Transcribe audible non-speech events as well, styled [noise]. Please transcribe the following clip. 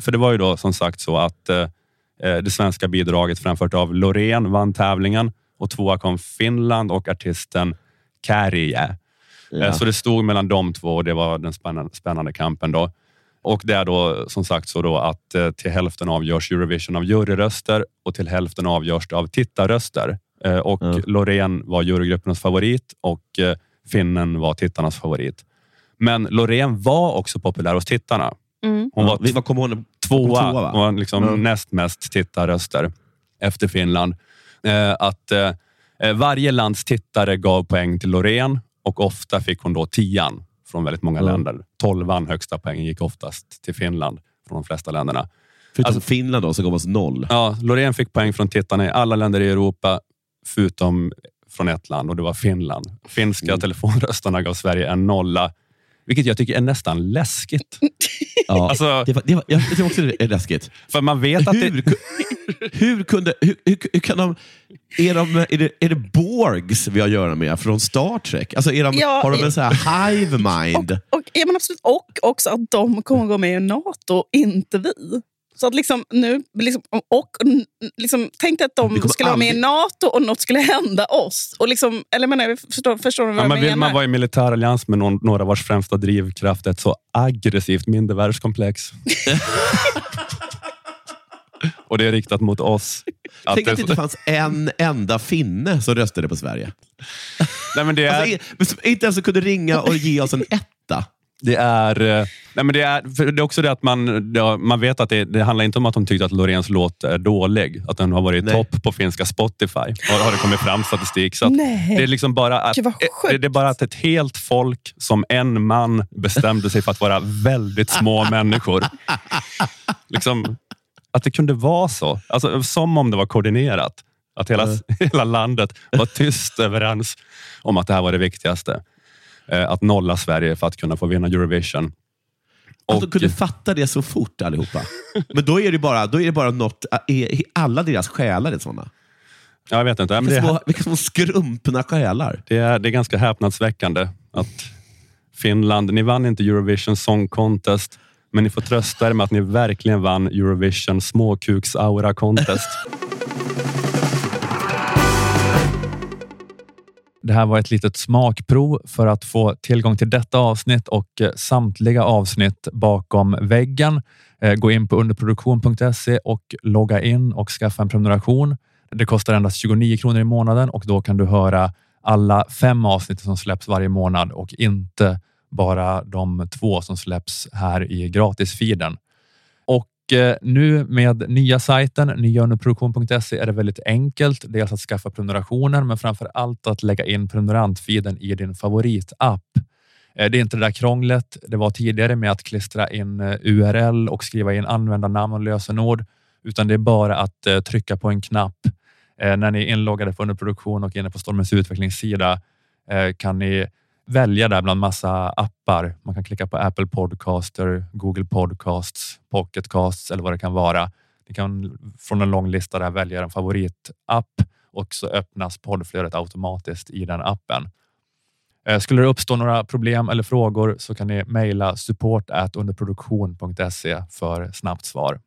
För det var ju då som sagt så att eh, det svenska bidraget framfört av Loreen vann tävlingen och tvåa kom Finland och artisten Kärje. Ja. Så det stod mellan de två och det var den spännande, spännande kampen. då. Och det är då som sagt så då att eh, till hälften avgörs Eurovision av juryröster och till hälften avgörs det av tittarröster. Eh, och mm. Loreen var jurygruppernas favorit och eh, finnen var tittarnas favorit. Men Loreen var också populär hos tittarna. Mm. Hon var, ja, vad kom hon? tvåa. Hon var liksom mm. näst mest tittarröster efter Finland. att varje lands tittare gav poäng till Loreen och ofta fick hon då tian från väldigt många mm. länder. Tolvan högsta poängen gick oftast till Finland från de flesta länderna. Förutom alltså, Finland då, så gav oss noll. Ja, Loreen fick poäng från tittarna i alla länder i Europa, förutom från ett land och det var Finland. Finska mm. telefonröstarna gav Sverige en nolla, vilket jag tycker är nästan läskigt. [laughs] Ja. [laughs] Alltså, det var, det var, jag tycker också det är läskigt. För man vet att hur, det... hur, kunde, hur, hur, hur, kan de... Är, de är, det, är det Borgs vi har att göra med från Star Trek? Alltså är de, ja, har de en sån här hive mind? Och, och, ja, men absolut, och också att de kommer gå med i NATO, inte vi. Så att liksom nu, liksom, och, liksom, tänk dig att de skulle aldrig... vara med i NATO och något skulle hända oss. Och liksom, eller menar, förstår, förstår du vad ja, jag menar? Vill man vara i militärallians med någon, några vars främsta drivkraft är ett så aggressivt mindervärdeskomplex. [laughs] och det är riktat mot oss. Att Tänk att det inte fanns en enda finne som röstade på Sverige. Nej, men det är... Alltså, inte ens kunde ringa och ge oss en etta. Det är, eh, nej men det är, det är också det att man, man vet att det, det handlar inte om att de tyckte att Loreens låt är dålig. Att den har varit nej. topp på finska Spotify. Har, har det kommit fram statistik. Så det är liksom bara att, det är bara att ett helt folk som en man bestämde sig för att vara väldigt små [laughs] människor. Liksom, att det kunde vara så. Alltså, som om det var koordinerat. Att hela, mm. [laughs] hela landet var tyst överens om att det här var det viktigaste. Eh, att nolla Sverige för att kunna få vinna Eurovision. Att de kunde fatta det så fort allihopa. [laughs] Men då är det bara, då är det bara något, är alla deras själar är sådana? Jag vet inte. Vilka, små, vilka små skrumpna själar. Det är, det är ganska häpnadsväckande att Finland, ni vann inte Eurovision Song Contest, men ni får trösta er med att ni verkligen vann Eurovision Småkuks-aura Contest. [laughs] Det här var ett litet smakprov för att få tillgång till detta avsnitt och eh, samtliga avsnitt bakom väggen. Eh, gå in på underproduktion.se och logga in och skaffa en prenumeration. Det kostar endast 29 kronor i månaden och då kan du höra alla fem avsnitt som släpps varje månad och inte bara de två som släpps här i gratisfiden. Och Eh, nu med nya sajten nyunderproduktion.se är det väldigt enkelt. Dels att skaffa prenumerationen, men framför allt att lägga in prenumerantfiden i din favoritapp. Eh, det är inte det där krånglet det var tidigare med att klistra in eh, URL och skriva in användarnamn och lösenord, utan det är bara att trycka på en knapp. När ni är inloggade på underproduktion och inne på Stormens utvecklingssida kan ni välja där bland massa appar. Man kan klicka på Apple Podcaster, Google Podcasts, Pocketcasts eller vad det kan vara. Ni kan från en lång lista där välja en favoritapp och så öppnas poddflödet automatiskt i den appen. Eh, skulle det uppstå några problem eller frågor så kan ni mejla support underproduktion.se för snabbt svar.